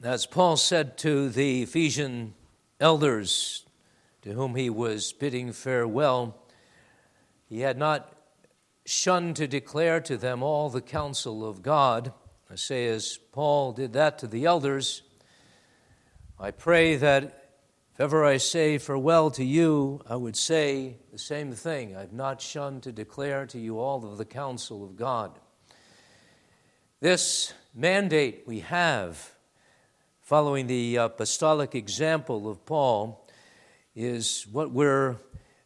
As Paul said to the Ephesian elders to whom he was bidding farewell, he had not shunned to declare to them all the counsel of God. I say, as Paul did that to the elders, I pray that if ever I say farewell to you, I would say the same thing. I've not shunned to declare to you all of the counsel of God. This mandate we have following the apostolic example of Paul, is what we're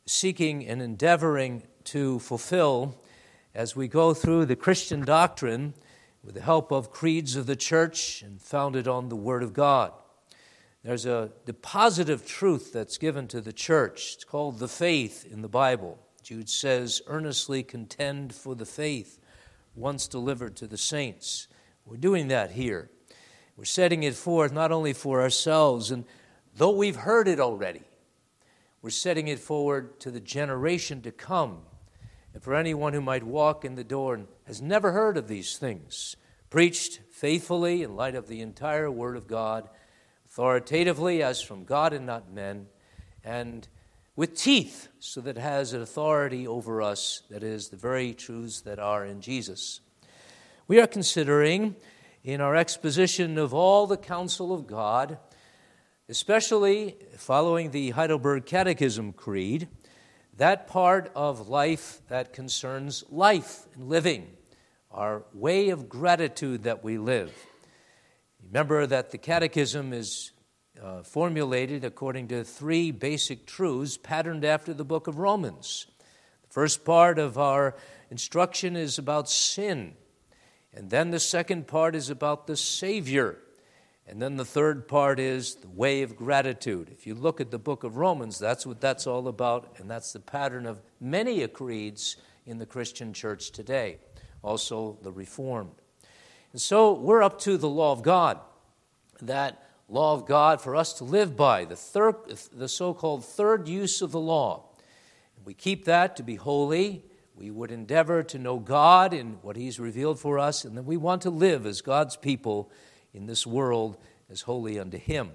seeking and endeavoring to fulfill as we go through the Christian doctrine with the help of creeds of the church and founded on the Word of God. There's a deposit of truth that's given to the church. It's called the faith in the Bible. Jude says, earnestly contend for the faith once delivered to the saints. We're doing that here. We're setting it forth not only for ourselves, and though we've heard it already, we're setting it forward to the generation to come. And for anyone who might walk in the door and has never heard of these things, preached faithfully in light of the entire Word of God, authoritatively as from God and not men, and with teeth so that it has an authority over us that is the very truths that are in Jesus. We are considering in our exposition of all the counsel of God, especially following the Heidelberg Catechism Creed, that part of life that concerns life and living, our way of gratitude that we live. Remember that the Catechism is uh, formulated according to three basic truths patterned after the book of Romans. The first part of our instruction is about sin and then the second part is about the Savior. And then the third part is the way of gratitude. If you look at the book of Romans, that's what that's all about, and that's the pattern of many creeds in the Christian church today, also the Reformed. And so we're up to the law of God, that law of God for us to live by, the, the so called third use of the law. We keep that to be holy we would endeavor to know God in what He's revealed for us, and that we want to live as God's people in this world as holy unto Him.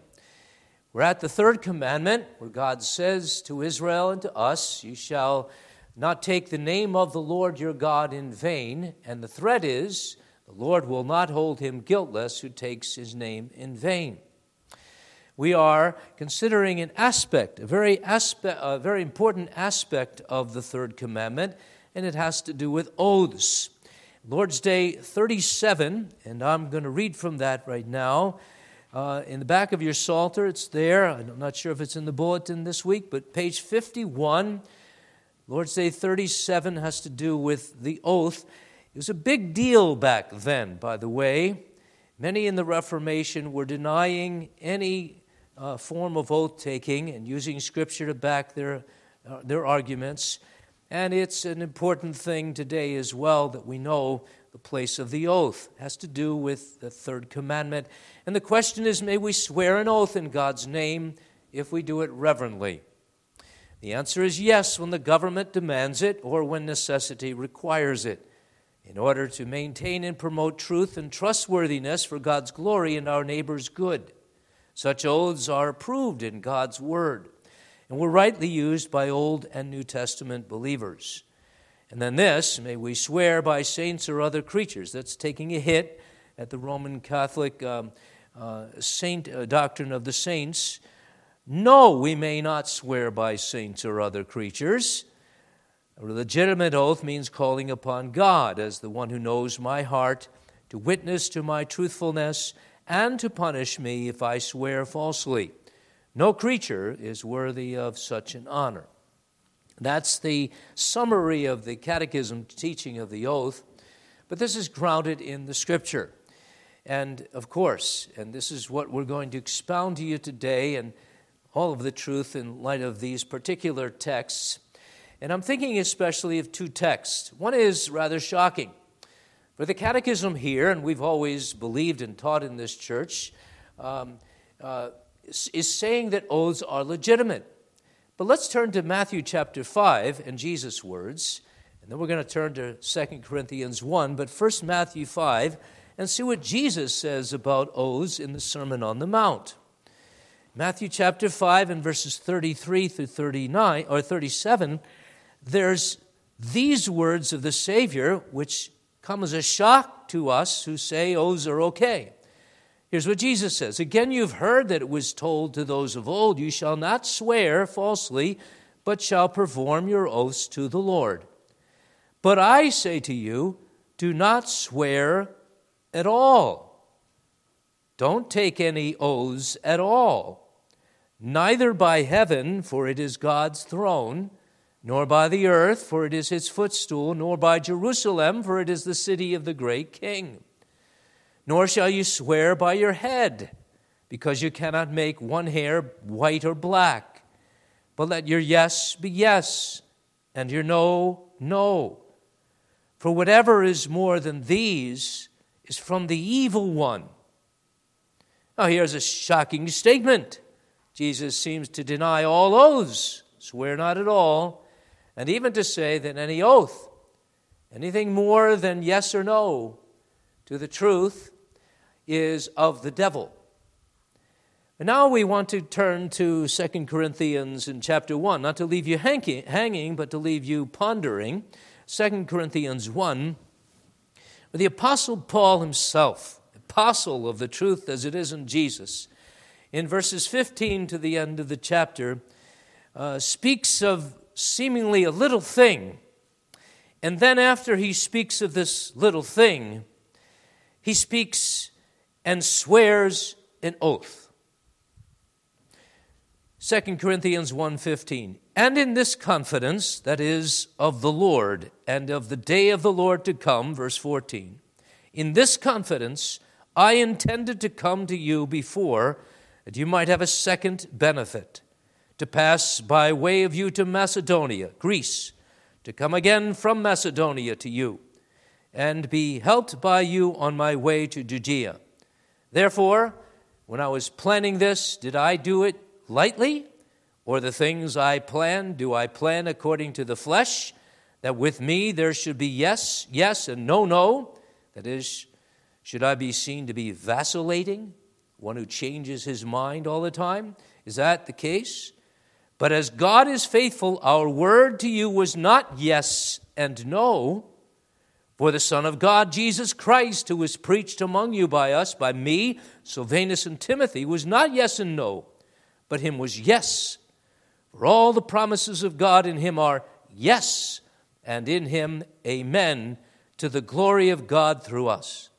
We're at the third commandment where God says to Israel and to us, You shall not take the name of the Lord your God in vain. And the threat is, The Lord will not hold him guiltless who takes his name in vain. We are considering an aspect, a very, aspect, a very important aspect of the third commandment, and it has to do with oaths. Lord's Day 37, and I'm going to read from that right now. Uh, in the back of your Psalter, it's there. I'm not sure if it's in the bulletin this week, but page 51, Lord's Day 37 has to do with the oath. It was a big deal back then, by the way. Many in the Reformation were denying any uh, form of oath taking and using Scripture to back their, uh, their arguments. And it's an important thing today as well that we know the place of the oath it has to do with the third commandment. And the question is may we swear an oath in God's name if we do it reverently? The answer is yes when the government demands it or when necessity requires it. In order to maintain and promote truth and trustworthiness for God's glory and our neighbor's good. Such oaths are approved in God's Word and were rightly used by Old and New Testament believers. And then this, may we swear by saints or other creatures. That's taking a hit at the Roman Catholic um, uh, saint uh, doctrine of the saints. No, we may not swear by saints or other creatures. A legitimate oath means calling upon God as the one who knows my heart to witness to my truthfulness and to punish me if I swear falsely. No creature is worthy of such an honor. That's the summary of the Catechism teaching of the oath, but this is grounded in the Scripture. And of course, and this is what we're going to expound to you today, and all of the truth in light of these particular texts. And I'm thinking especially of two texts. One is rather shocking. For the Catechism here, and we've always believed and taught in this church, um, uh, is saying that oaths are legitimate. But let's turn to Matthew chapter 5 and Jesus' words, and then we're going to turn to 2 Corinthians 1. But first, Matthew 5, and see what Jesus says about oaths in the Sermon on the Mount. Matthew chapter 5 and verses 33 through 39 or 37, there's these words of the Savior which come as a shock to us who say oaths are okay. Here's what Jesus says Again, you've heard that it was told to those of old, You shall not swear falsely, but shall perform your oaths to the Lord. But I say to you, do not swear at all. Don't take any oaths at all, neither by heaven, for it is God's throne, nor by the earth, for it is his footstool, nor by Jerusalem, for it is the city of the great king. Nor shall you swear by your head, because you cannot make one hair white or black. But let your yes be yes, and your no, no. For whatever is more than these is from the evil one. Now, here's a shocking statement. Jesus seems to deny all oaths, swear not at all, and even to say that any oath, anything more than yes or no to the truth, is of the devil. And now we want to turn to 2 Corinthians in chapter 1, not to leave you hanging, but to leave you pondering. 2 Corinthians 1, where the Apostle Paul himself, apostle of the truth as it is in Jesus, in verses 15 to the end of the chapter, uh, speaks of seemingly a little thing. And then, after he speaks of this little thing, he speaks and swears an oath. 2 Corinthians 1:15 And in this confidence that is of the Lord and of the day of the Lord to come verse 14 In this confidence I intended to come to you before that you might have a second benefit to pass by way of you to Macedonia Greece to come again from Macedonia to you and be helped by you on my way to Judea Therefore, when I was planning this, did I do it lightly? Or the things I plan, do I plan according to the flesh? That with me there should be yes, yes, and no, no? That is, should I be seen to be vacillating, one who changes his mind all the time? Is that the case? But as God is faithful, our word to you was not yes and no for the Son of God, Jesus Christ, who was preached among you by us, by me, Silvanus, and Timothy, was not yes and no, but him was yes. For all the promises of God in him are yes, and in him amen, to the glory of God through us.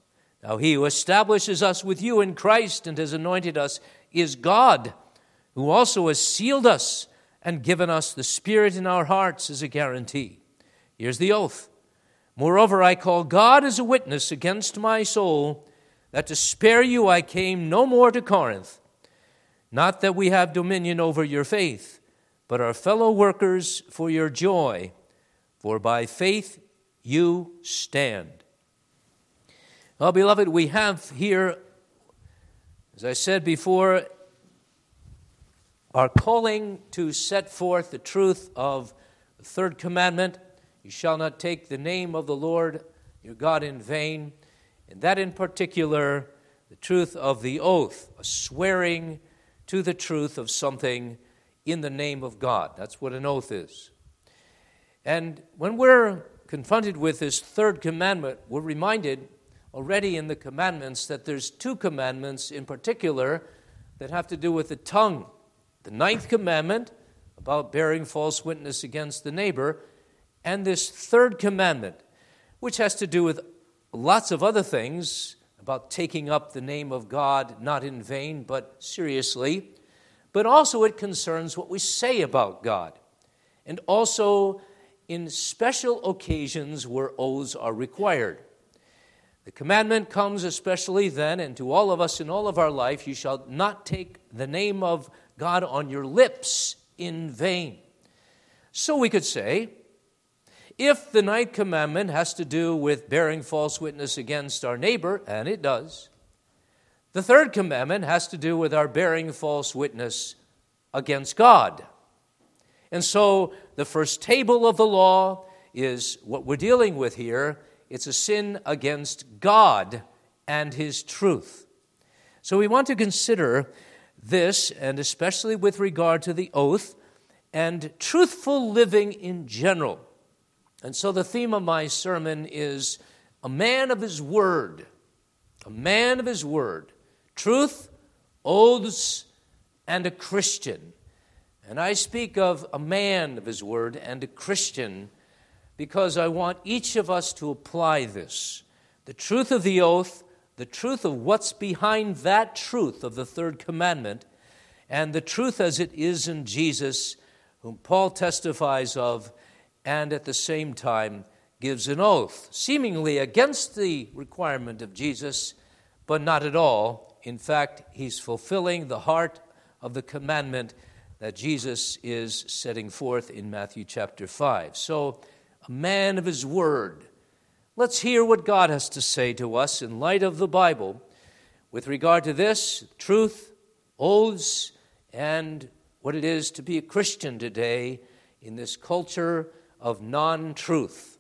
Now, he who establishes us with you in Christ and has anointed us is God, who also has sealed us and given us the Spirit in our hearts as a guarantee. Here's the oath. Moreover, I call God as a witness against my soul that to spare you I came no more to Corinth. Not that we have dominion over your faith, but are fellow workers for your joy, for by faith you stand. Well, beloved, we have here, as I said before, our calling to set forth the truth of the third commandment you shall not take the name of the Lord your God in vain. And that in particular, the truth of the oath, a swearing to the truth of something in the name of God. That's what an oath is. And when we're confronted with this third commandment, we're reminded already in the commandments that there's two commandments in particular that have to do with the tongue. The ninth commandment about bearing false witness against the neighbor, and this third commandment, which has to do with lots of other things about taking up the name of God not in vain, but seriously. But also, it concerns what we say about God. And also, in special occasions where oaths are required. The commandment comes especially then, and to all of us in all of our life, you shall not take the name of God on your lips in vain. So we could say, if the ninth commandment has to do with bearing false witness against our neighbor, and it does, the third commandment has to do with our bearing false witness against God. And so the first table of the law is what we're dealing with here. It's a sin against God and his truth. So we want to consider this, and especially with regard to the oath and truthful living in general. And so the theme of my sermon is a man of his word. A man of his word. Truth, oaths, and a Christian. And I speak of a man of his word and a Christian because I want each of us to apply this the truth of the oath, the truth of what's behind that truth of the third commandment, and the truth as it is in Jesus, whom Paul testifies of, and at the same time gives an oath, seemingly against the requirement of Jesus, but not at all. In fact, he's fulfilling the heart of the commandment that Jesus is setting forth in Matthew chapter 5. So, a man of his word Let's hear what God has to say to us in light of the Bible with regard to this truth, oaths, and what it is to be a Christian today in this culture of non truth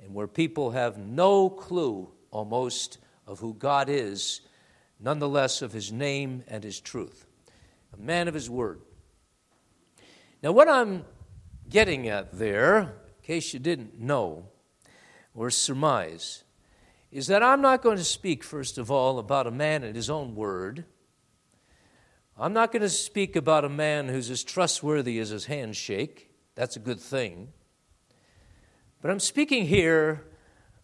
and where people have no clue almost of who God is, nonetheless of his name and his truth. A man of his word. Now, what I'm getting at there, in case you didn't know, or surmise is that I'm not going to speak, first of all, about a man and his own word. I'm not going to speak about a man who's as trustworthy as his handshake. That's a good thing. But I'm speaking here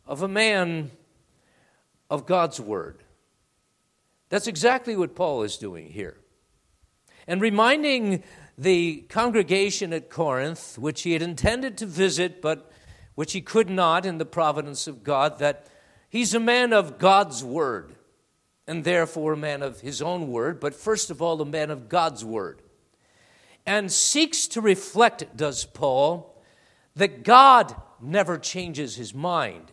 of a man of God's word. That's exactly what Paul is doing here. And reminding the congregation at Corinth, which he had intended to visit, but which he could not in the providence of God, that he's a man of God's word, and therefore a man of his own word, but first of all, a man of God's word. And seeks to reflect, does Paul, that God never changes his mind.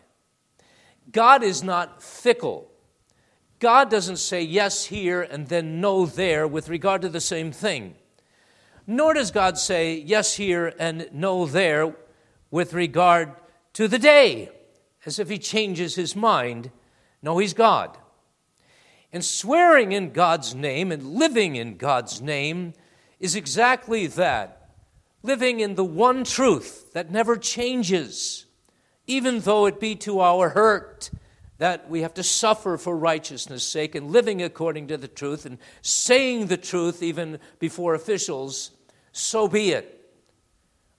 God is not fickle. God doesn't say yes here and then no there with regard to the same thing. Nor does God say yes here and no there with regard to the day, as if he changes his mind. No, he's God. And swearing in God's name and living in God's name is exactly that living in the one truth that never changes, even though it be to our hurt that we have to suffer for righteousness' sake and living according to the truth and saying the truth even before officials, so be it.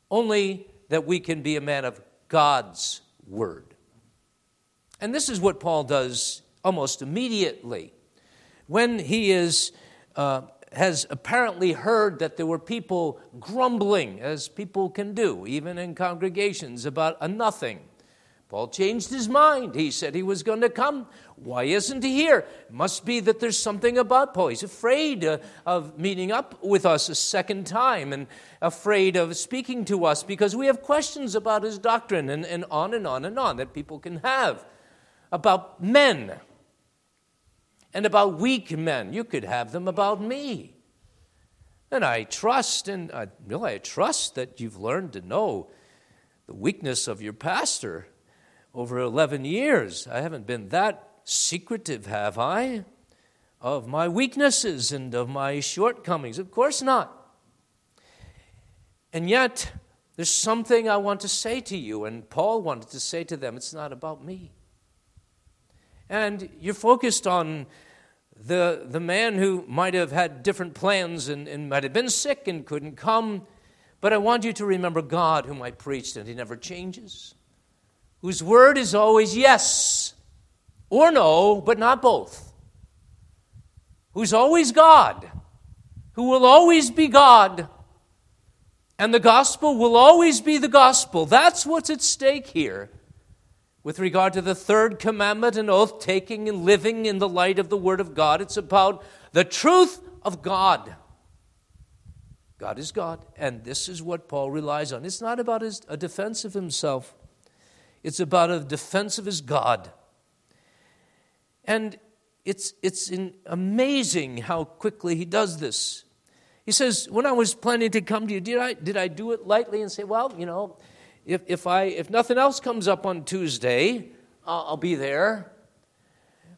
Only that we can be a man of God's word. And this is what Paul does almost immediately. When he is, uh, has apparently heard that there were people grumbling, as people can do, even in congregations, about a nothing Paul changed his mind. He said he was going to come. Why isn't he here? Must be that there's something about Paul. He's afraid uh, of meeting up with us a second time and afraid of speaking to us because we have questions about his doctrine and, and on and on and on that people can have about men and about weak men. You could have them about me. And I trust, and uh, I, really, I trust that you've learned to know the weakness of your pastor over 11 years. I haven't been that secretive, have I? Of my weaknesses and of my shortcomings? Of course not. And yet, there's something I want to say to you, and Paul wanted to say to them it's not about me. And you're focused on the, the man who might have had different plans and, and might have been sick and couldn't come. But I want you to remember God, whom I preached, and He never changes whose word is always yes or no, but not both, who's always God, who will always be God, and the gospel will always be the gospel. That's what's at stake here with regard to the third commandment and oath taking and living in the light of the Word of God. It's about the truth of God. God is God, and this is what Paul relies on. It's not about his, a defense of himself. It's about a defense of his God. And it's, it's amazing how quickly he does this. He says, When I was planning to come to you, did I, did I do it lightly and say, Well, you know, if, if, I, if nothing else comes up on Tuesday, I'll, I'll be there?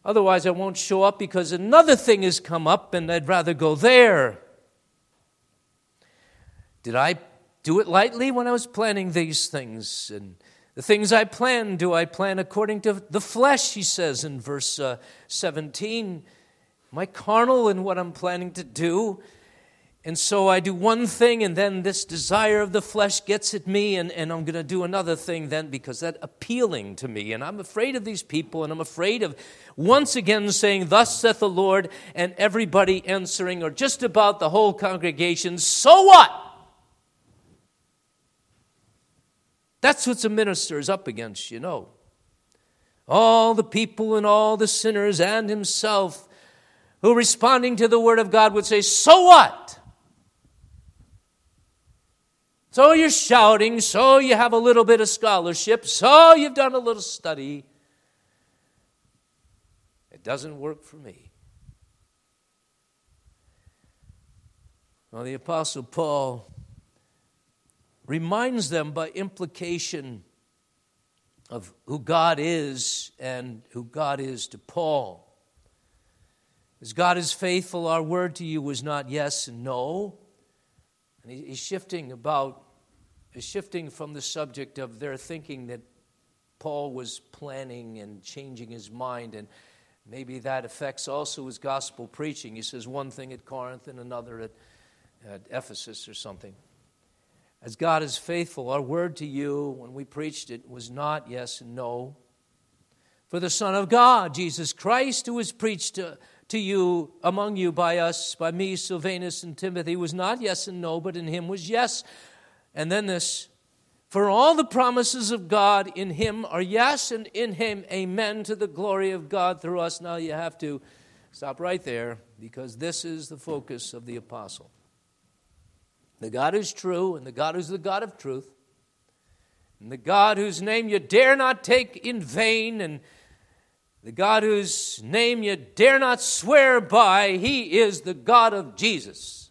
Otherwise, I won't show up because another thing has come up and I'd rather go there. Did I do it lightly when I was planning these things? And the things I plan, do I plan according to the flesh, he says in verse uh, 17? My carnal in what I'm planning to do? And so I do one thing, and then this desire of the flesh gets at me, and, and I'm going to do another thing then because that's appealing to me. And I'm afraid of these people, and I'm afraid of once again saying, Thus saith the Lord, and everybody answering, or just about the whole congregation, So what? That's what the minister is up against, you know. All the people and all the sinners and himself who, responding to the word of God, would say, So what? So you're shouting, so you have a little bit of scholarship, so you've done a little study. It doesn't work for me. Well, the Apostle Paul reminds them by implication of who God is and who God is to Paul. As God is faithful, our word to you was not yes and no. And he's shifting about shifting from the subject of their thinking that Paul was planning and changing his mind, and maybe that affects also his gospel preaching. He says one thing at Corinth and another at, at Ephesus or something. As God is faithful, our word to you when we preached it was not yes and no. For the Son of God, Jesus Christ, who was preached to, to you among you by us, by me, Silvanus, and Timothy, was not yes and no, but in him was yes and then this For all the promises of God in Him are yes, and in Him amen to the glory of God through us. Now you have to stop right there because this is the focus of the apostle. The God who's true, and the God who's the God of truth, and the God whose name you dare not take in vain, and the God whose name you dare not swear by, He is the God of Jesus.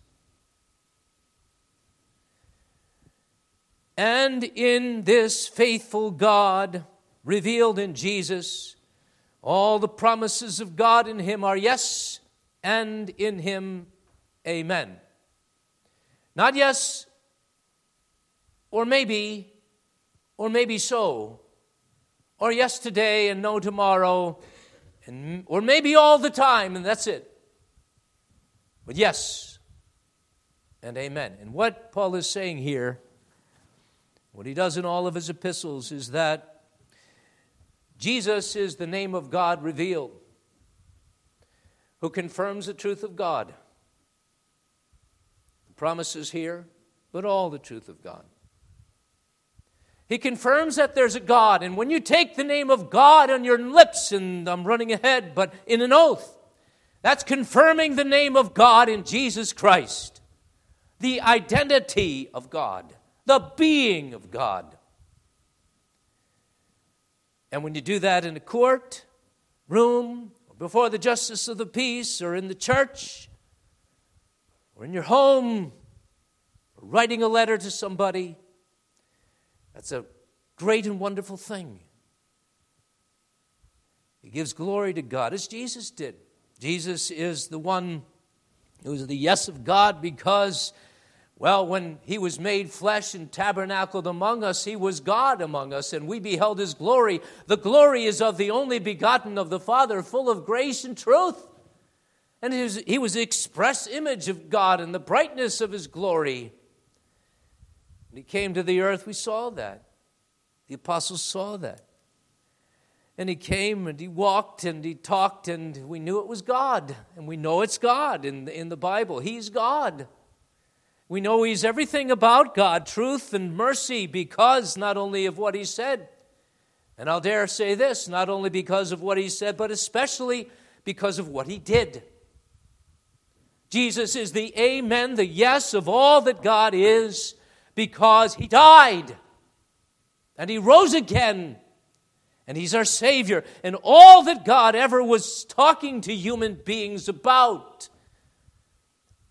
And in this faithful God revealed in Jesus, all the promises of God in Him are yes, and in Him, amen. Not yes, or maybe, or maybe so, or yes today and no tomorrow, and, or maybe all the time, and that's it. But yes, and amen. And what Paul is saying here what he does in all of his epistles is that Jesus is the name of God revealed, who confirms the truth of God. The promises here, but all the truth of God. He confirms that there's a God, and when you take the name of God on your lips, and I'm running ahead, but in an oath, that's confirming the name of God in Jesus Christ, the identity of God the being of God. And when you do that in a court room, or before the justice of the peace, or in the church, or in your home, or writing a letter to somebody, that's a great and wonderful thing. It gives glory to God, as Jesus did. Jesus is the one who is the yes of God because well, when he was made flesh and tabernacled among us, he was God among us, and we beheld his glory. The glory is of the only begotten of the Father, full of grace and truth. And he was, he was the express image of God and the brightness of his glory. When he came to the earth, we saw that. The apostles saw that. And he came and he walked and he talked, and we knew it was God. And we know it's God in, in the Bible. He's God. We know he's everything about God, truth and mercy, because not only of what he said, and I'll dare say this, not only because of what he said, but especially because of what he did. Jesus is the amen, the yes of all that God is, because he died and he rose again and he's our Savior. And all that God ever was talking to human beings about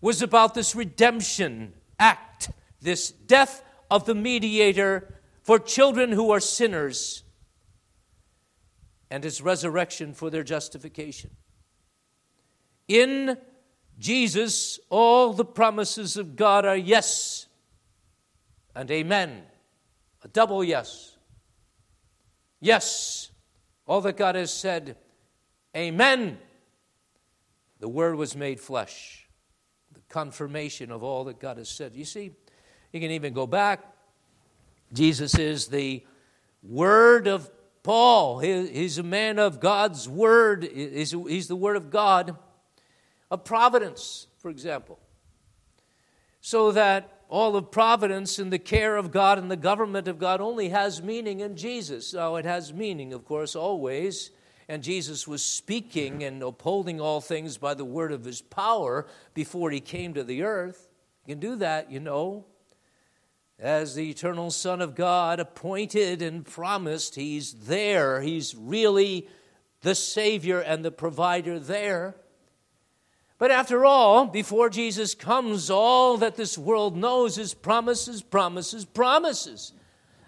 was about this redemption act, this death of the mediator for children who are sinners. and his resurrection for their justification. In Jesus, all the promises of God are yes and amen. A double yes. Yes, all that God has said, amen. The Word was made flesh, confirmation of all that God has said. You see, you can even go back. Jesus is the Word of Paul. He's a man of God's Word, he's the Word of God of providence, for example. So that all of providence and the care of God and the government of God only has meaning in Jesus. Now, it has meaning, of course, always. And Jesus was speaking and upholding all things by the word of his power before he came to the earth. You can do that, you know. As the eternal Son of God, appointed and promised, he's there. He's really the Savior and the provider there. But after all, before Jesus comes, all that this world knows is promises, promises, promises.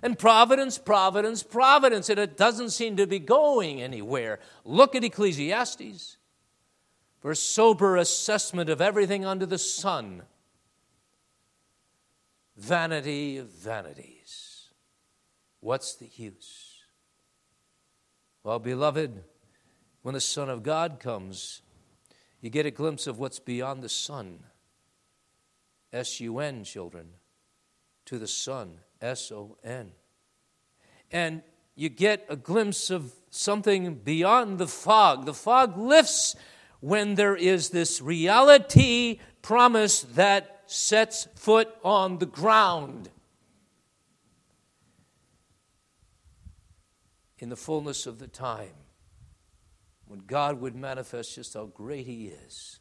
And providence, providence, providence. And it doesn't seem to be going anywhere. Look at Ecclesiastes for a sober assessment of everything under the sun. Vanity of vanities. What's the use? Well, beloved, when the Son of God comes, you get a glimpse of what's beyond the sun. S U N, children, to the sun, S O N. And you get a glimpse of something beyond the fog. The fog lifts when there is this reality promise that sets foot on the ground. In the fullness of the time when God would manifest just how great He is.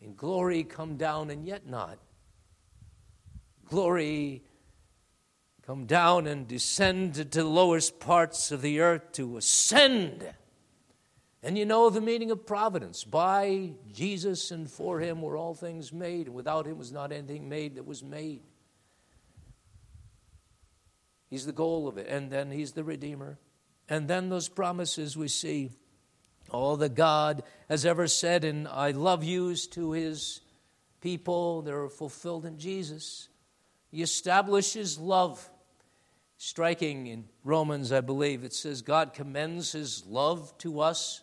In glory come down and yet not. Glory come down and descend to the lowest parts of the earth to ascend. And you know the meaning of providence. By Jesus and for him were all things made, and without him was not anything made that was made. He's the goal of it, and then he's the Redeemer. And then those promises we see all that God has ever said in I love yous to his people, they're fulfilled in Jesus. He establishes love. Striking in Romans, I believe, it says God commends his love to us.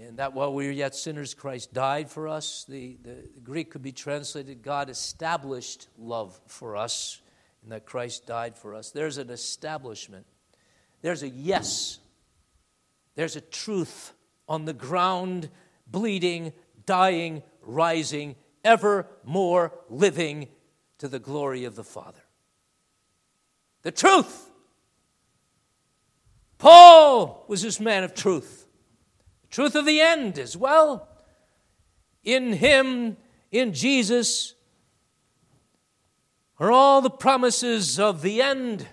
And that while we were yet sinners, Christ died for us. The, the, the Greek could be translated God established love for us, and that Christ died for us. There's an establishment, there's a yes there's a truth on the ground, bleeding, dying, rising, ever more living to the glory of the Father. The truth. Paul was this man of truth. The truth of the end as well. In him, in Jesus, are all the promises of the end,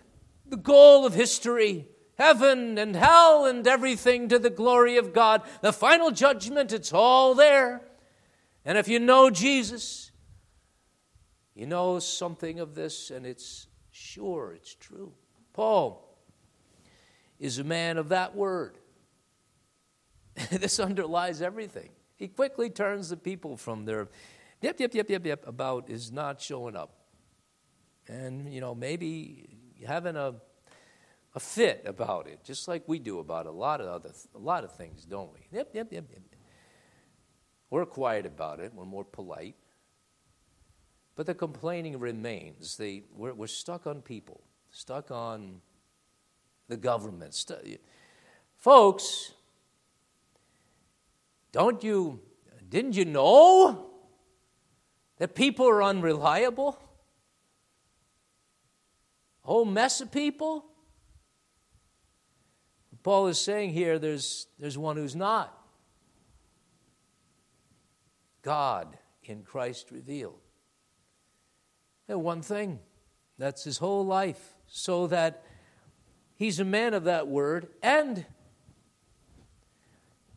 the goal of history heaven and hell and everything to the glory of God. The final judgment, it's all there. And if you know Jesus, you know something of this, and it's sure, it's true. Paul is a man of that word. this underlies everything. He quickly turns the people from their yep, yep, yep, yep, yep about is not showing up. And, you know, maybe having a a fit about it, just like we do about a lot of other a lot of things, don't we? Yep, yep, yep, yep. We're quiet about it. We're more polite. But the complaining remains. We're, we're stuck on people, stuck on the government. Stu- Folks, don't you, didn't you know that people are unreliable? A whole mess of people? Paul is saying here there's, there's one who's not. God in Christ revealed. One thing, that's his whole life, so that he's a man of that word, and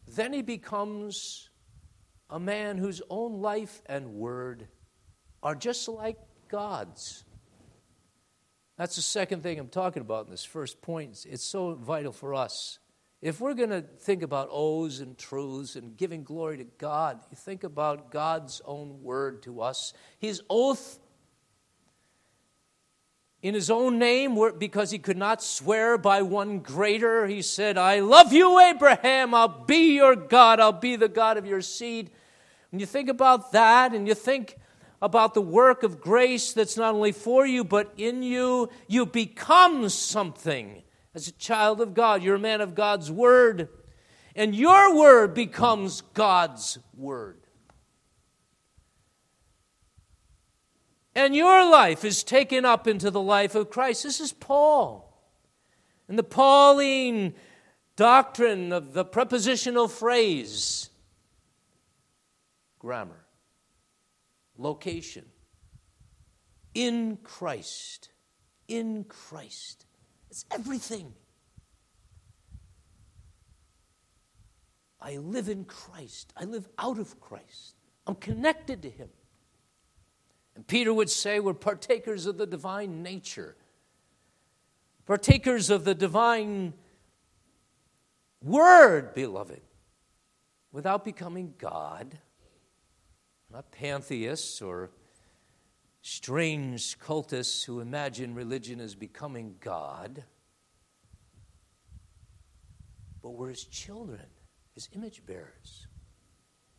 then he becomes a man whose own life and word are just like God's. That's the second thing I'm talking about in this first point. It's so vital for us If we're going to think about oaths and truths and giving glory to God, you think about God's own word to us. His oath in his own name, because he could not swear by one greater, he said, I love you, Abraham. I'll be your God. I'll be the God of your seed. When you think about that and you think about the work of grace that's not only for you, but in you, you become something as a child of God. You're a man of God's word. And your word becomes God's word. And your life is taken up into the life of Christ. This is Paul. And the Pauline doctrine of the prepositional phrase grammar, location, in Christ. In Christ. It's everything. I live in Christ. I live out of Christ. I'm connected to Him. And Peter would say, We're partakers of the divine nature, partakers of the divine word, beloved, without becoming God. Not pantheists or strange cultists who imagine religion as becoming God. But we're his children, his image bearers.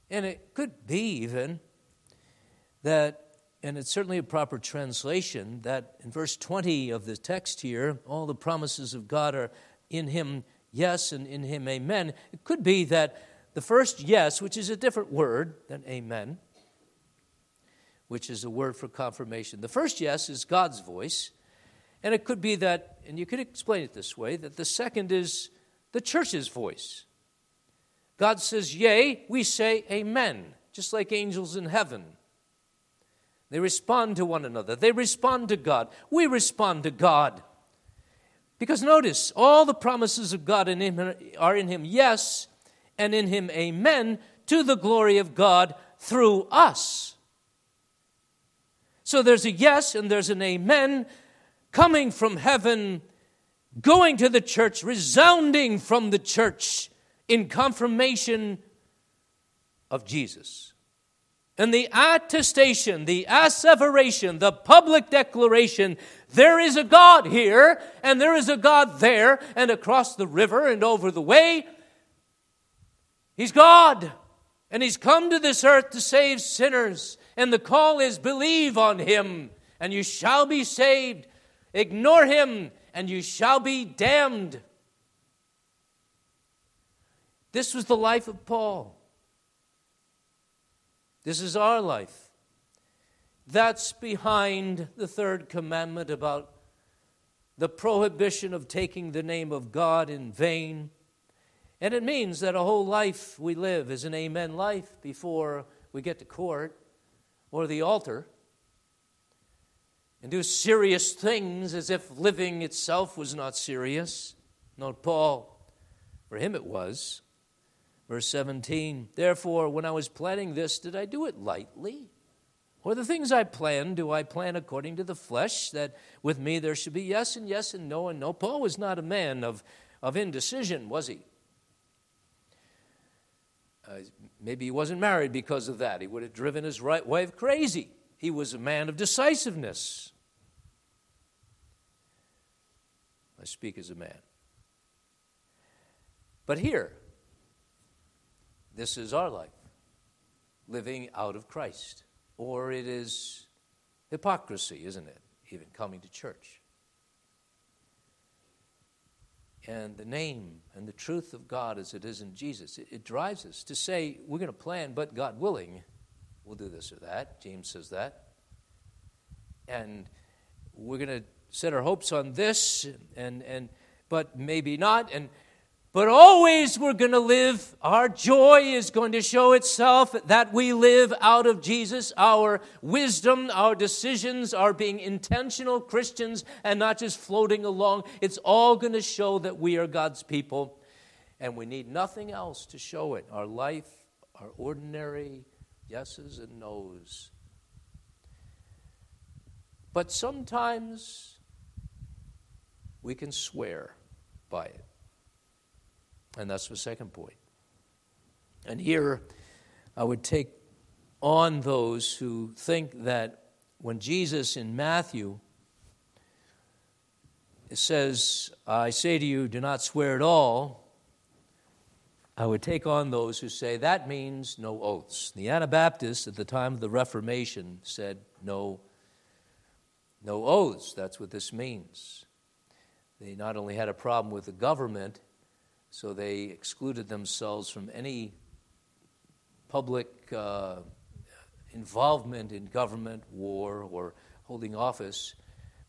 And it could be even that and it's certainly a proper translation that in verse 20 of the text here, all the promises of God are in him, yes, and in him, amen. It could be that the first yes, which is a different word than amen, which is a word for confirmation, the first yes is God's voice. And it could be that, and you could explain it this way, that the second is the church's voice. God says, Yea, we say amen, just like angels in heaven. They respond to one another. They respond to God. We respond to God. Because notice, all the promises of God in him are in Him, yes, and in Him, amen, to the glory of God through us. So there's a yes and there's an amen coming from heaven, going to the church, resounding from the church in confirmation of Jesus. And the attestation, the asseveration, the public declaration there is a God here, and there is a God there, and across the river and over the way. He's God, and He's come to this earth to save sinners. And the call is believe on Him, and you shall be saved. Ignore Him, and you shall be damned. This was the life of Paul. This is our life. That's behind the third commandment about the prohibition of taking the name of God in vain. And it means that a whole life we live is an amen life before we get to court or the altar and do serious things as if living itself was not serious. Note Paul, for him it was. Verse 17, therefore, when I was planning this, did I do it lightly? Or the things I plan, do I plan according to the flesh, that with me there should be yes and yes and no and no? Paul was not a man of, of indecision, was he? Uh, maybe he wasn't married because of that. He would have driven his right wife crazy. He was a man of decisiveness. I speak as a man. But here, this is our life, living out of Christ. Or it is hypocrisy, isn't it? Even coming to church. And the name and the truth of God as it is in Jesus, it, it drives us to say, we're going to plan, but God willing, we'll do this or that. James says that. And we're going to set our hopes on this, and, and, but maybe not. And but always we're going to live, our joy is going to show itself that we live out of Jesus. Our wisdom, our decisions are being intentional Christians and not just floating along. It's all going to show that we are God's people. And we need nothing else to show it. Our life, our ordinary yeses and nos. But sometimes we can swear by it. And that's the second point. And here I would take on those who think that when Jesus in Matthew says, I say to you, do not swear at all, I would take on those who say that means no oaths. The Anabaptists at the time of the Reformation said no, no oaths. That's what this means. They not only had a problem with the government, so they excluded themselves from any public uh, involvement in government, war, or holding office,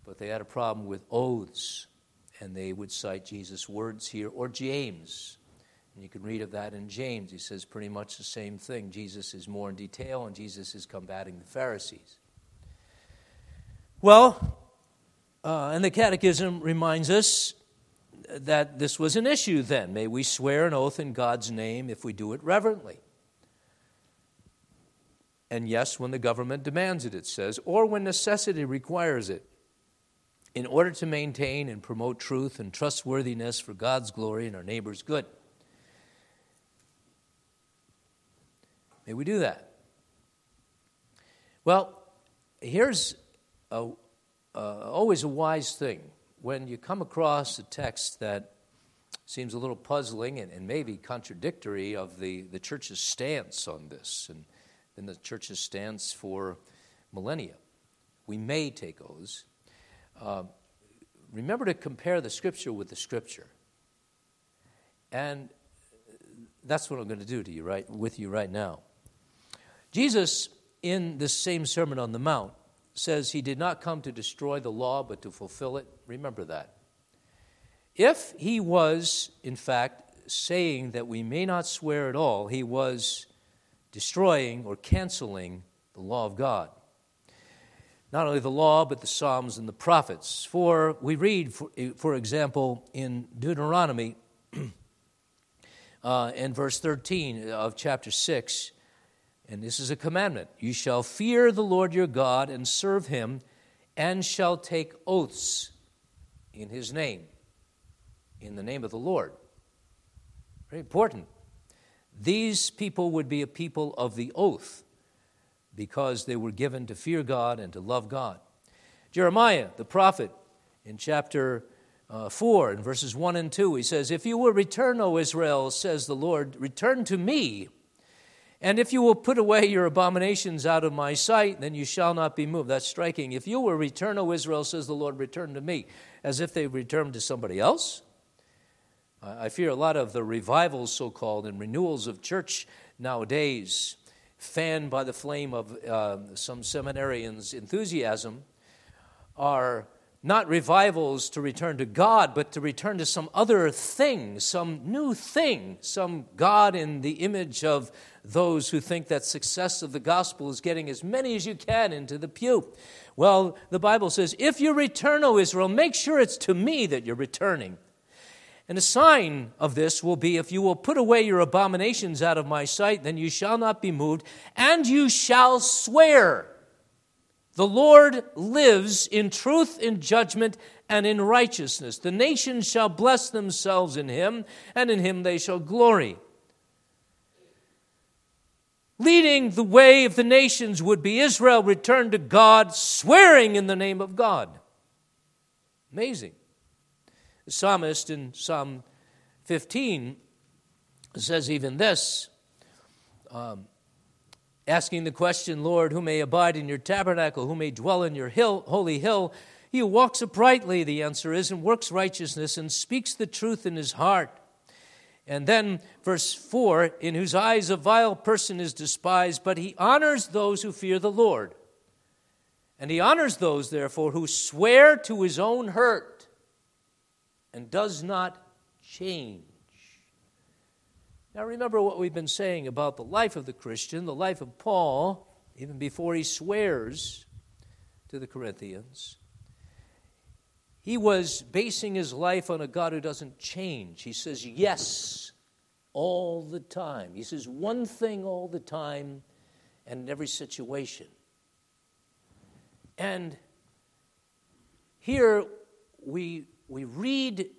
but they had a problem with oaths, and they would cite Jesus' words here, or James. And you can read of that in James. He says pretty much the same thing. Jesus is more in detail, and Jesus is combating the Pharisees. Well, uh, and the Catechism reminds us that this was an issue then. May we swear an oath in God's name if we do it reverently? And yes, when the government demands it, it says, or when necessity requires it, in order to maintain and promote truth and trustworthiness for God's glory and our neighbor's good. May we do that? Well, here's a, uh, always a wise thing when you come across a text that seems a little puzzling and, and maybe contradictory of the, the church's stance on this. And than the church's stance for millennia. We may take oaths. Uh, remember to compare the scripture with the scripture. And that's what I'm going to do to you right with you right now. Jesus in this same sermon on the mount says he did not come to destroy the law but to fulfill it. Remember that. If he was in fact saying that we may not swear at all, he was destroying or canceling the law of God. Not only the law, but the Psalms and the prophets. For we read, for, for example, in Deuteronomy uh, in verse 13 of chapter 6, and this is a commandment You shall fear the Lord your God and serve him, and shall take oaths in his name, in the name of the Lord. Very important. These people would be a people of the oath because they were given to fear God and to love God. Jeremiah, the prophet, in chapter uh, 4, in verses 1 and 2, he says, If you will return, O Israel, says the Lord, return to me. And if you will put away your abominations out of my sight, then you shall not be moved. That's striking. If you will return, O Israel, says the Lord, return to me. As if they returned to somebody else. I fear a lot of the revivals, so called, and renewals of church nowadays, fanned by the flame of uh, some seminarians' enthusiasm, are not revivals to return to God, but to return to some other thing, some new thing, some God in the image of those who think that success of the gospel is getting as many as you can into the pew. Well, the Bible says, if you return, O Israel, make sure it's to me that you're returning. And a sign of this will be if you will put away your abominations out of my sight, then you shall not be moved, and you shall swear. The Lord lives in truth, in judgment, and in righteousness. The nations shall bless themselves in him, and in him they shall glory. Leading the way of the nations would be Israel returned to God, swearing in the name of God. Amazing. The psalmist in Psalm 15 says even this um, asking the question, Lord, who may abide in your tabernacle, who may dwell in your hill, holy hill? He who walks uprightly, the answer is, and works righteousness and speaks the truth in his heart. And then, verse 4 In whose eyes a vile person is despised, but he honors those who fear the Lord. And he honors those, therefore, who swear to his own hurt and does not change. Now, remember what we've been saying about the life of the Christian, the life of Paul, even before he swears to the Corinthians. He was basing his life on a God who doesn't change. He says yes all the time. He says one thing all the time and in every situation. And here we we read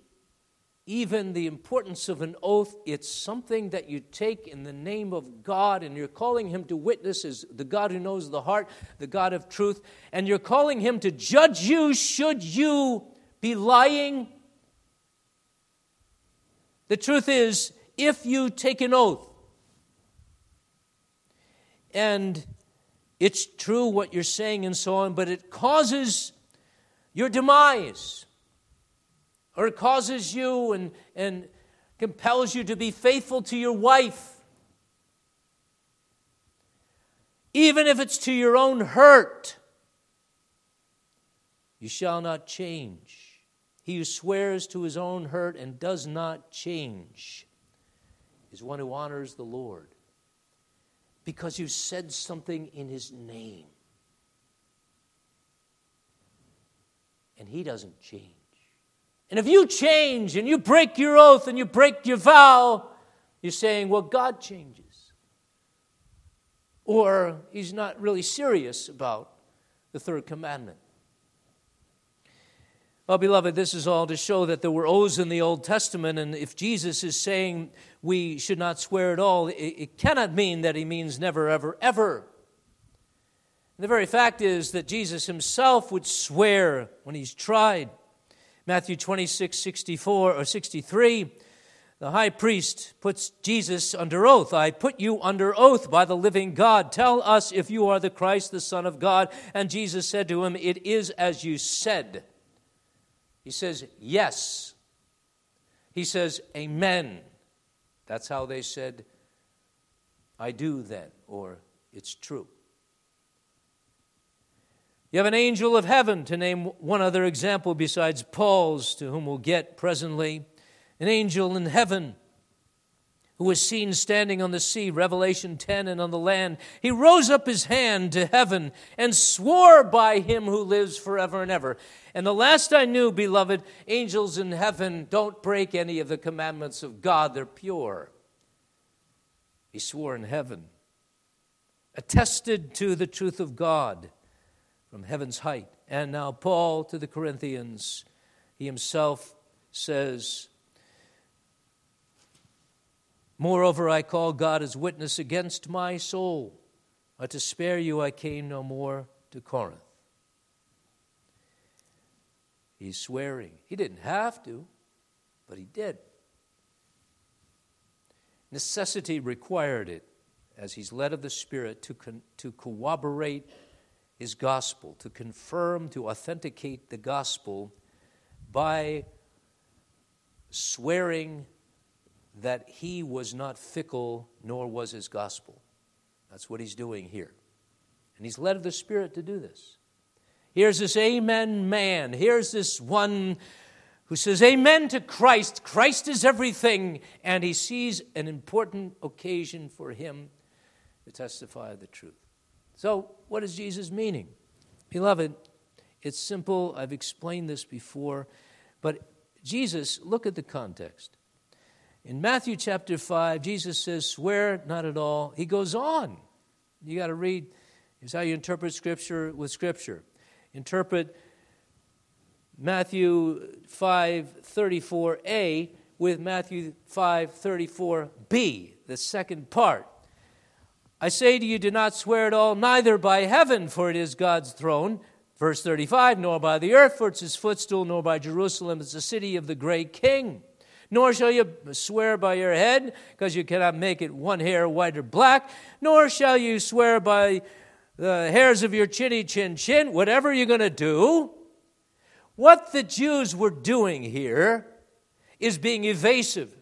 even the importance of an oath. It's something that you take in the name of God, and you're calling Him to witness as the God who knows the heart, the God of truth, and you're calling Him to judge you should you be lying. The truth is, if you take an oath, and it's true what you're saying and so on, but it causes your demise or it causes you and, and compels you to be faithful to your wife, even if it's to your own hurt, you shall not change. He who swears to his own hurt and does not change is one who honors the Lord because you said something in his name. And he doesn't change. And if you change and you break your oath and you break your vow, you're saying, well, God changes. Or he's not really serious about the third commandment. Well, beloved, this is all to show that there were oaths in the Old Testament, and if Jesus is saying we should not swear at all, it, cannot mean that he means never, ever, ever. the very fact is that Jesus himself would swear when he's tried. Matthew 26, 64 or 63, the high priest puts Jesus under oath. I put you under oath by the living God. Tell us if you are the Christ, the Son of God. And Jesus said to him, It is as you said. He says, Yes. He says, Amen. That's how they said, I do then, or it's true. You have an angel of heaven, to name one other example besides Paul's, to whom we'll get presently. An angel in heaven who was seen standing on the sea, Revelation 10, and on the land. He rose up his hand to heaven and swore by him who lives forever and ever. And the last I knew, beloved, angels in heaven don't break any of the commandments of God, they're pure. He swore in heaven, attested to the truth of God from heaven's height. And now, Paul to the Corinthians, he himself says, Moreover, I call God as witness against my soul. But to spare you, I came no more to Corinth. He's swearing. He didn't have to, but he did. Necessity required it as he's led of the Spirit to, con- to corroborate his gospel, to confirm, to authenticate the gospel by swearing that he was not fickle, nor was his gospel. That's what he's doing here. And he's led of the Spirit to do this. Here's this Amen man. Here's this one who says Amen to Christ. Christ is everything. And he sees an important occasion for him to testify the truth. So, what is Jesus meaning? Beloved, it's simple. I've explained this before. But Jesus, look at the context. In Matthew chapter 5, Jesus says, Swear not at all. He goes on. You got to read. Here's how you interpret Scripture with Scripture. Interpret Matthew 5:34a with Matthew 5:34b, the second part. I say to you, do not swear at all, neither by heaven, for it is God's throne. Verse 35, nor by the earth, for it's his footstool, nor by Jerusalem, it's the city of the great king. Nor shall you swear by your head, because you cannot make it one hair white or black. Nor shall you swear by the hairs of your chinny chin chin. Whatever you're going to do, what the Jews were doing here is being evasive.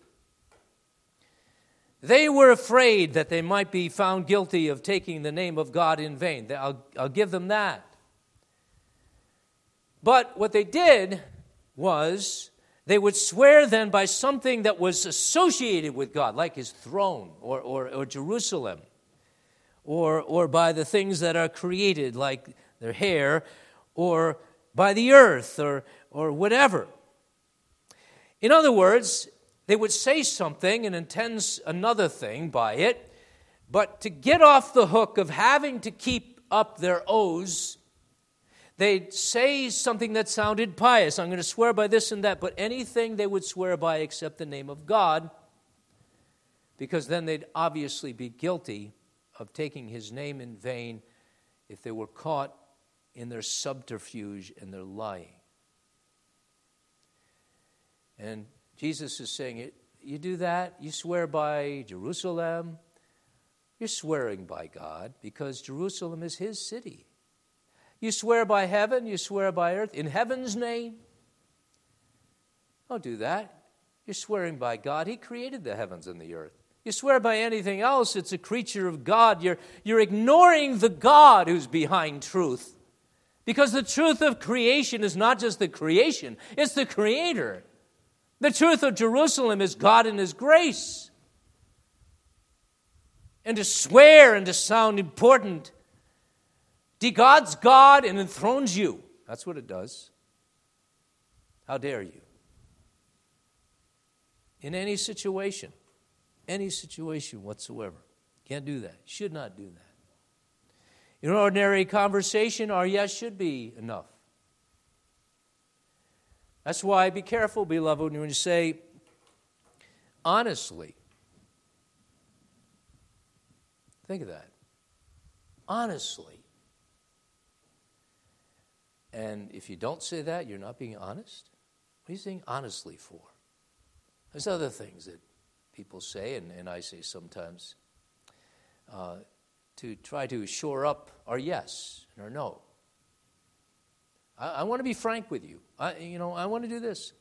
They were afraid that they might be found guilty of taking the name of God in vain. I'll, I'll give them that. But what they did was they would swear then by something that was associated with God, like his throne or, or, or Jerusalem, or, or by the things that are created, like their hair, or by the earth, or, or whatever. In other words, they would say something and intend another thing by it, but to get off the hook of having to keep up their oaths, They'd say something that sounded pious. I'm going to swear by this and that, but anything they would swear by except the name of God, because then they'd obviously be guilty of taking his name in vain if they were caught in their subterfuge and their lying. And Jesus is saying, You do that, you swear by Jerusalem, you're swearing by God because Jerusalem is his city. You swear by heaven, you swear by earth, in heaven's name. Don't do that. You're swearing by God. He created the heavens and the earth. You swear by anything else, it's a creature of God. You're, you're ignoring the God who's behind truth. Because the truth of creation is not just the creation, it's the creator. The truth of Jerusalem is God and His grace. And to swear and to sound important God's God and enthrones you. That's what it does. How dare you? In any situation, any situation whatsoever. Can't do that. Should not do that. In ordinary conversation, our yes should be enough. That's why be careful, beloved, when you say honestly. Think of that. Honestly. And if you don't say that, you're not being honest. What are you saying honestly for? There's other things that people say, and, and I say sometimes, uh, to try to shore up our yes and our no. I, I want to be frank with you. I, you know, I want to do this.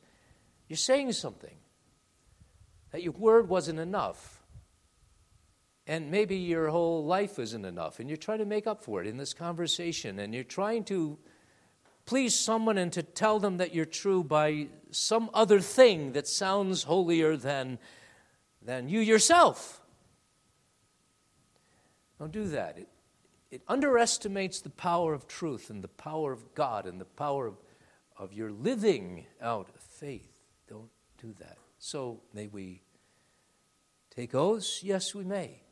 You're saying something that your word wasn't enough. And maybe your whole life isn't enough, and you're trying to make up for it in this conversation, and you're trying to please someone and to tell them that you're true by some other thing that sounds holier than, than you yourself. Don't do that. It, it underestimates the power of truth and the power of God and the power of, of your living out of faith. Don't do that. So, may we take oaths? Yes, we may.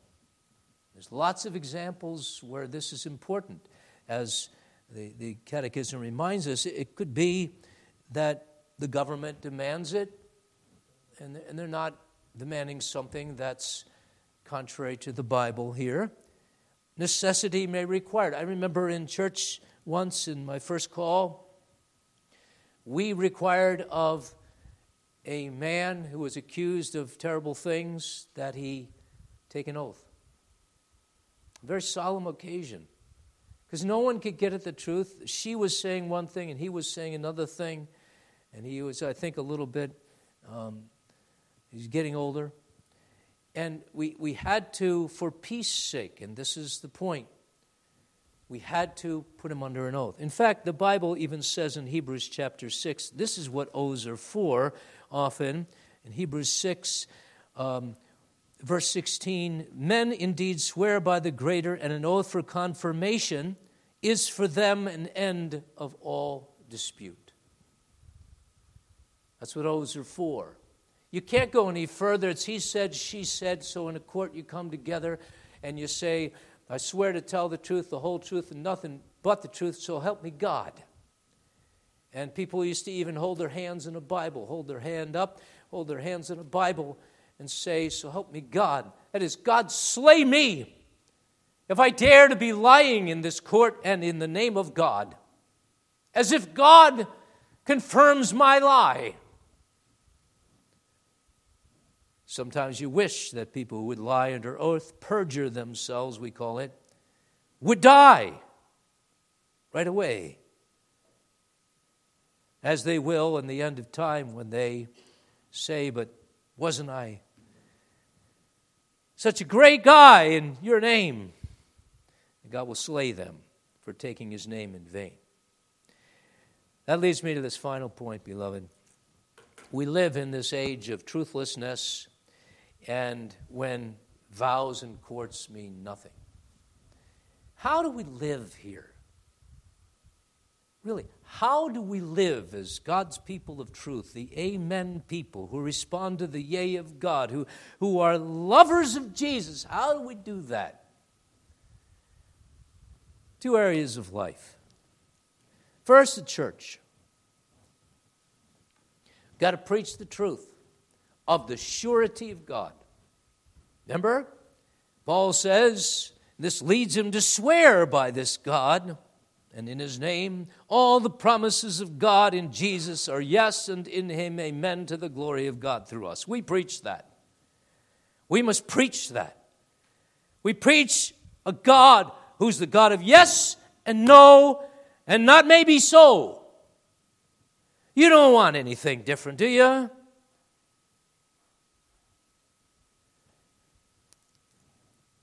There's lots of examples where this is important. As the, the Catechism reminds us it could be that the government demands it, and, and they're not demanding something that's contrary to the Bible here. Necessity may require it. I remember in church once in my first call, we required of a man who was accused of terrible things that he take an oath. A very solemn occasion because no one could get at the truth. She was saying one thing and he was saying another thing. And he was, I think, a little bit, um, he's getting older. And we, we had to, for peace sake, and this is the point, we had to put him under an oath. In fact, the Bible even says in Hebrews chapter 6, this is what oaths are for often. In Hebrews 6, um, verse 16 Men indeed swear by the greater, and an oath for confirmation is for them an end of all dispute. That's what oaths are for. You can't go any further. It's he said, she said. So in a court, you come together and you say, I swear to tell the truth, the whole truth, and nothing but the truth, so help me God. And people used to even hold their hands in a Bible, hold their hand up, hold their hands in a Bible, and say, So help me God. That is, God slay me if I dare to be lying in this court and in the name of God, as if God confirms my lie. Sometimes you wish that people who would lie under oath, perjure themselves, we call it, would die right away, as they will in the end of time when they say, But wasn't I such a great guy in your name. And God will slay them for taking his name in vain. That leads me to this final point, beloved. We live in this age of truthlessness, and when vows and courts mean nothing. How do we live here? Really, how do we live as God's people of truth, the Amen people who respond to the Yea of God, who, who are lovers of Jesus? How do we do that? Two areas of life. First, the church. Got to preach the truth of the surety of God. Remember? Paul says this leads him to swear by this God and in his name. All the promises of God in Jesus are yes, and in him, amen, to the glory of God through us. We preach that. We must preach that. We preach a God who's the God of yes and no and not maybe so. You don't want anything different, do you?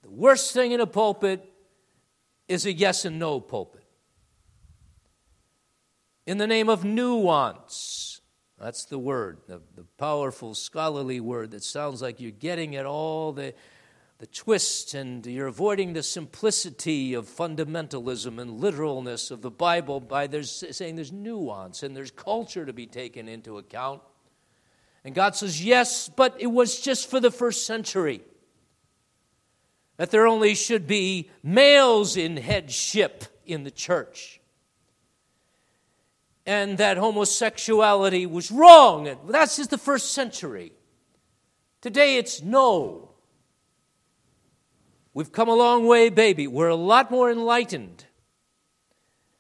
The worst thing in a pulpit is a yes and no pulpit. In the name of nuance, that's the word, the, the powerful scholarly word that sounds like you're getting at all the the twist and you're avoiding the simplicity of fundamentalism and literalness of the Bible by there's saying there's nuance and there's culture to be taken into account. And God says, yes, but it was just for the first century. That there only should be males in headship in the church. And that homosexuality was wrong. That's just the first century. Today it's no. We've come a long way, baby. We're a lot more enlightened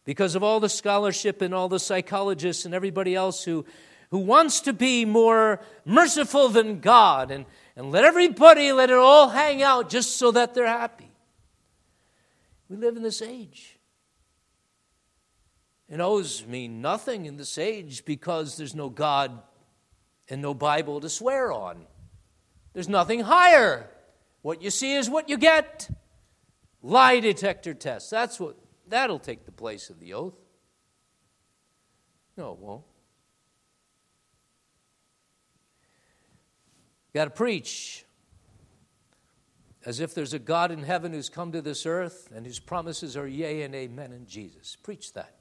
because of all the scholarship and all the psychologists and everybody else who, who wants to be more merciful than God and, and let everybody let it all hang out just so that they're happy. We live in this age. It owes me nothing in this age because there's no God and no Bible to swear on. There's nothing higher what you see is what you get. Lie detector tests. That's what that'll take the place of the oath. No, it won't. Got to preach as if there's a God in heaven who's come to this earth and whose promises are yea and amen in Jesus. Preach that.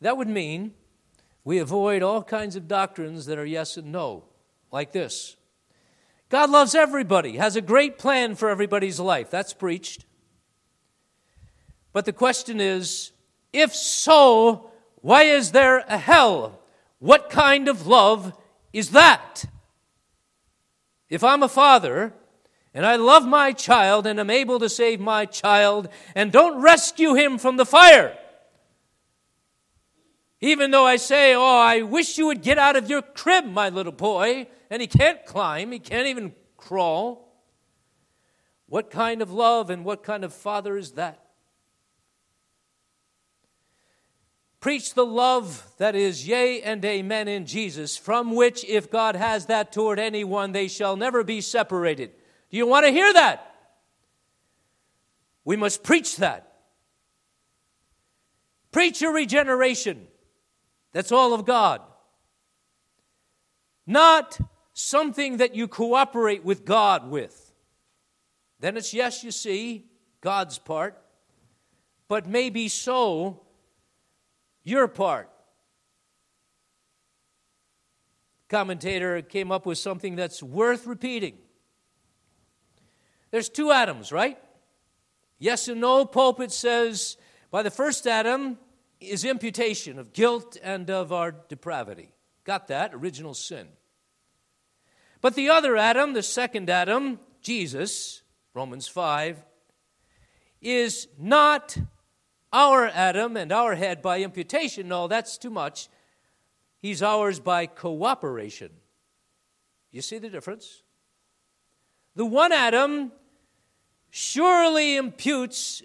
That would mean we avoid all kinds of doctrines that are yes and no, like this God loves everybody, has a great plan for everybody's life. That's preached. But the question is if so, why is there a hell? What kind of love is that? If I'm a father and I love my child and am able to save my child and don't rescue him from the fire, even though I say, Oh, I wish you would get out of your crib, my little boy, and he can't climb, he can't even crawl. What kind of love and what kind of father is that? Preach the love that is yea and amen in Jesus, from which, if God has that toward anyone, they shall never be separated. Do you want to hear that? We must preach that. Preach your regeneration. That's all of God. Not something that you cooperate with God with. Then it's yes, you see, God's part, but maybe so your part. Commentator came up with something that's worth repeating. There's two Adams, right? Yes and no. Pulpit says by the first Adam is imputation of guilt and of our depravity. Got that? Original sin. But the other Adam, the second Adam, Jesus, Romans 5, is not our Adam and our head by imputation. No, that's too much. He's ours by cooperation. You see the difference? The one Adam surely imputes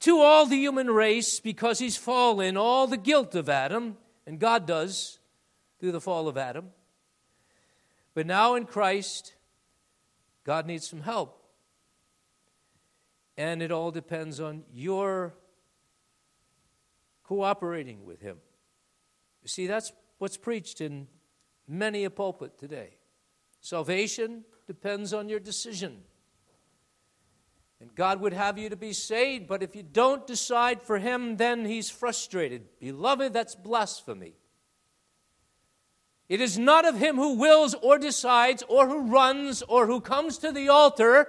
to all the human race because he's fallen all the guilt of Adam, and God does through the fall of Adam. But now in Christ, God needs some help. And it all depends on your cooperating with Him. You see, that's what's preached in many a pulpit today. Salvation depends on your decision. And God would have you to be saved, but if you don't decide for Him, then He's frustrated. Beloved, that's blasphemy. It is not of him who wills or decides or who runs or who comes to the altar,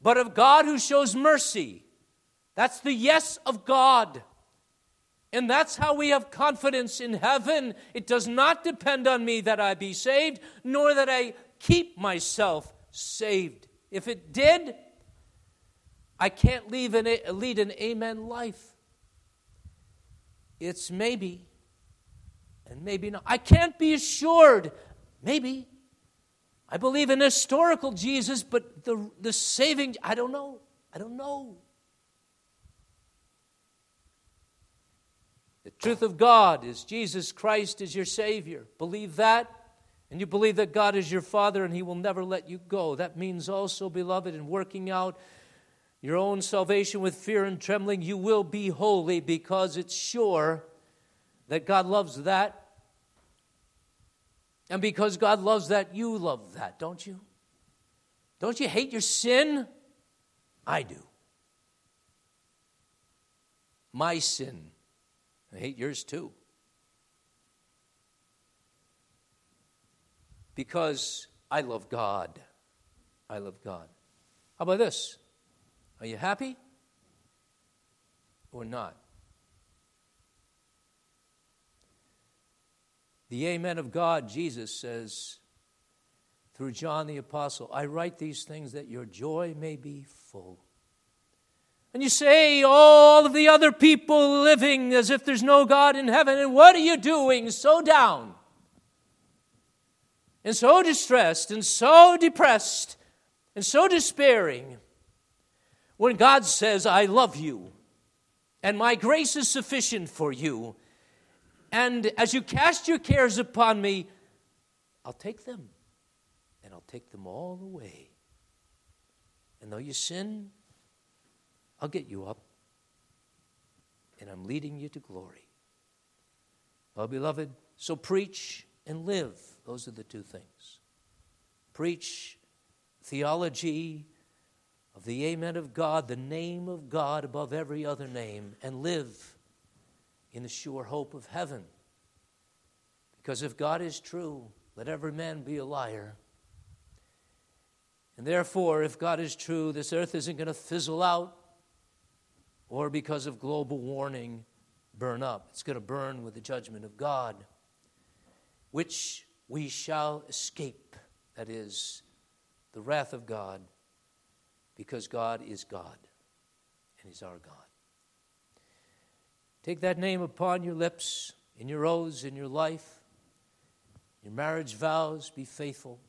but of God who shows mercy. That's the yes of God. And that's how we have confidence in heaven. It does not depend on me that I be saved, nor that I keep myself saved. If it did, I can't leave an, lead an amen life. It's maybe and maybe not. I can't be assured. Maybe. I believe in historical Jesus, but the, the saving, I don't know. I don't know. The truth of God is Jesus Christ is your Savior. Believe that, and you believe that God is your Father and He will never let you go. That means also, beloved, in working out your own salvation with fear and trembling, you will be holy because it's sure that God loves that. And because God loves that, you love that, don't you? Don't you hate your sin? I do. My sin. I hate yours too. Because I love God. I love God. How about this? Are you happy or not? The Amen of God, Jesus says through John the Apostle, I write these things that your joy may be full. And you say, all of the other people living as if there's no God in heaven, and what are you doing so down? And so distressed, and so depressed, and so despairing, when God says, I love you, and my grace is sufficient for you, and as you cast your cares upon me, I'll take them, and I'll take them all away. And though you sin, I'll get you up, and I'm leading you to glory. Well, beloved, so preach and live. Those are the two things. Preach theology of the Amen of God, the name of God above every other name, and live in the sure hope of heaven. Because if God is true, let every man be a liar. And therefore, if God is true, this earth isn't going to fizzle out or because of global warming burn up. It's going to burn with the judgment of God, which we shall escape. That is, the wrath of God, because God is God and He's our God. Take that name upon your lips, in your oaths, in your life, your marriage vows, be faithful.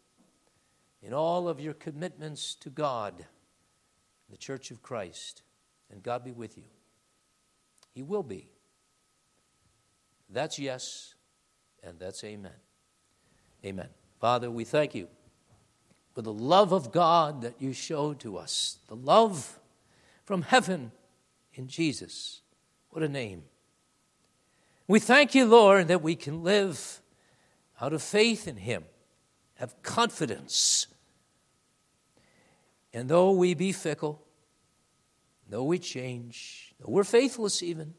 In all of your commitments to God, the church of Christ, and God be with you. He will be. That's yes, and that's amen. Amen. Father, we thank you for the love of God that you showed to us, the love from heaven in Jesus. What a name. We thank you, Lord, that we can live out of faith in Him, have confidence. And though we be fickle, though we change, though we're faithless even,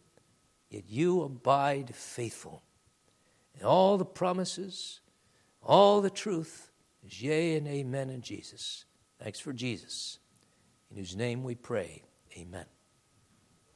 yet you abide faithful. And all the promises, all the truth is yea and amen in Jesus. Thanks for Jesus, in whose name we pray. Amen.